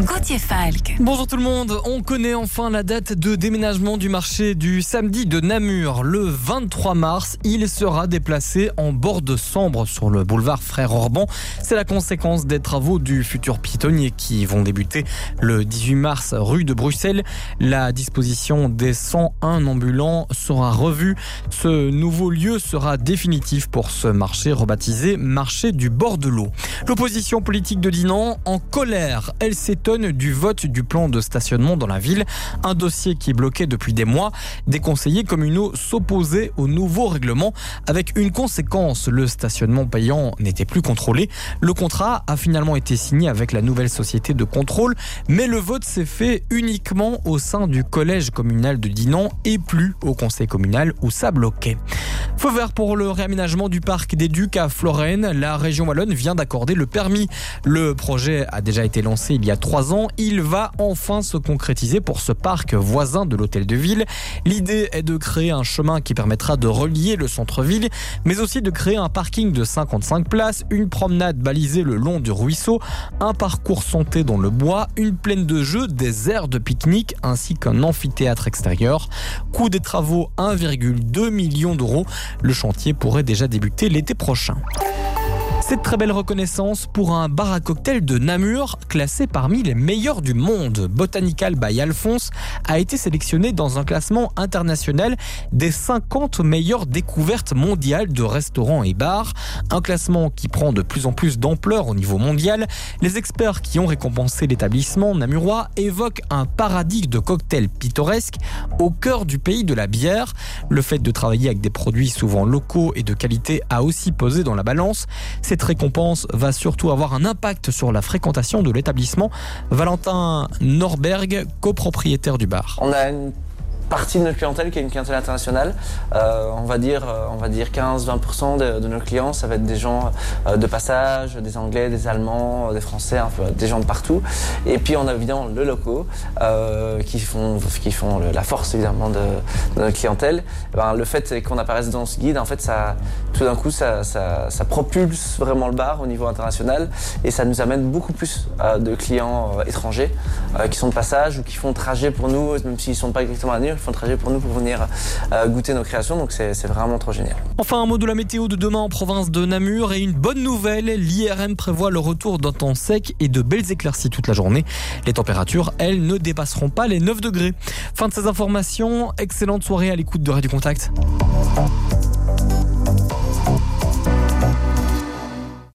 Gauthier Falk. Bonjour tout le monde, on connaît enfin la date de déménagement du marché du samedi de Namur. Le 23 mars, il sera déplacé en bord de Sambre sur le boulevard Frère Orban. C'est la conséquence des travaux du futur piétonnier qui vont débuter le 18 mars rue de Bruxelles. La disposition des 101 ambulants sera revue. Ce nouveau lieu sera définitif pour ce marché rebaptisé marché du bord de l'eau. L'opposition politique de Dinan en colère. Elle s'étonne du vote du plan de stationnement dans la ville, un dossier qui est bloqué depuis des mois. Des conseillers communaux s'opposaient au nouveau règlement avec une conséquence. Le stationnement payant n'était plus contrôlé. Le contrat a finalement été signé avec la nouvelle société de contrôle, mais le vote s'est fait uniquement au sein du collège communal de Dinan et plus au conseil communal où ça bloquait. Feu vert pour le réaménagement du parc des Ducs à Florène. La région wallonne vient d'accorder le permis. Le projet a déjà été lancé il y a trois ans. Il va enfin se concrétiser pour ce parc voisin de l'hôtel de ville. L'idée est de créer un chemin qui permettra de relier le centre-ville, mais aussi de créer un parking de 55 places, une promenade balisée le long du ruisseau, un parcours santé dans le bois, une plaine de jeux, des aires de pique-nique ainsi qu'un amphithéâtre extérieur. Coût des travaux 1,2 million d'euros. Le chantier pourrait déjà débuter l'été prochain. Cette très belle reconnaissance pour un bar à cocktail de Namur, classé parmi les meilleurs du monde. Botanical by Alphonse a été sélectionné dans un classement international des 50 meilleures découvertes mondiales de restaurants et bars. Un classement qui prend de plus en plus d'ampleur au niveau mondial. Les experts qui ont récompensé l'établissement namurois évoquent un paradis de cocktails pittoresques au cœur du pays de la bière. Le fait de travailler avec des produits souvent locaux et de qualité a aussi pesé dans la balance. Cette récompense va surtout avoir un impact sur la fréquentation de l'établissement. Valentin Norberg, copropriétaire du bar. Partie de notre clientèle qui est une clientèle internationale. Euh, on va dire, euh, on va dire 15-20% de, nos clients, ça va être des gens euh, de passage, des Anglais, des Allemands, des Français, des gens de partout. Et puis on a évidemment le locaux euh, qui font, qui font la force évidemment de, notre clientèle. Et ben, le fait qu'on apparaisse dans ce guide, en fait, ça, tout d'un coup, ça, ça, propulse vraiment le bar au niveau international et ça nous amène beaucoup plus de clients étrangers qui sont de passage ou qui font trajet pour nous, même s'ils ne sont pas exactement à New font trajet pour nous pour venir euh, goûter nos créations. Donc c'est vraiment trop génial. Enfin, un mot de la météo de demain en province de Namur et une bonne nouvelle. L'IRM prévoit le retour d'un temps sec et de belles éclaircies toute la journée. Les températures, elles, ne dépasseront pas les 9 degrés. Fin de ces informations. Excellente soirée à l'écoute de Radio Contact.